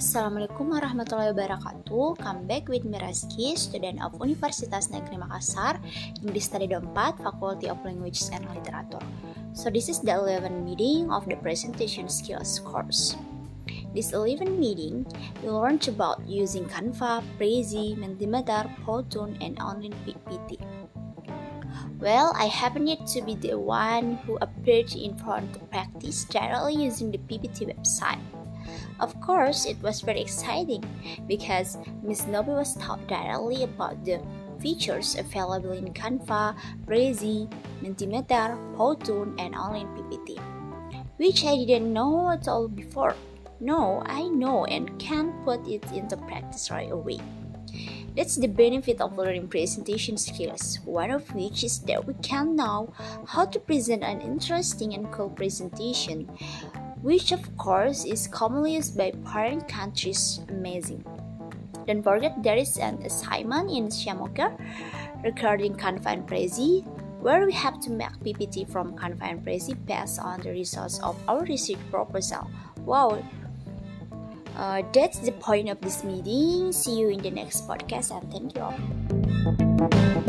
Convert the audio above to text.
Assalamualaikum warahmatullahi wabarakatuh. Come back with Miraski, student of Universitas Negeri Makassar English Study 4, Faculty of Languages and Literature. So this is the 11th meeting of the Presentation Skills course. This 11th meeting, we learned about using Canva, Prezi, Mentimeter, Powtoon, and online PPT well, I happen yet to be the one who appeared in front to practice directly using the PPT website. Of course, it was very exciting because Miss Nobi was taught directly about the features available in Canva, Prezi, Mentimeter, Powtoon, and online PPT, which I didn't know at all before. No, I know and can put it into practice right away. That's the benefit of learning presentation skills, one of which is that we can know how to present an interesting and cool presentation which of course is commonly used by parent countries. Amazing. Don't forget there is an assignment in Shamoka regarding Canva and Prezi where we have to make PPT from Canva and Prezi based on the results of our research proposal. Wow! Uh, that's the point of this meeting. See you in the next podcast and thank you all.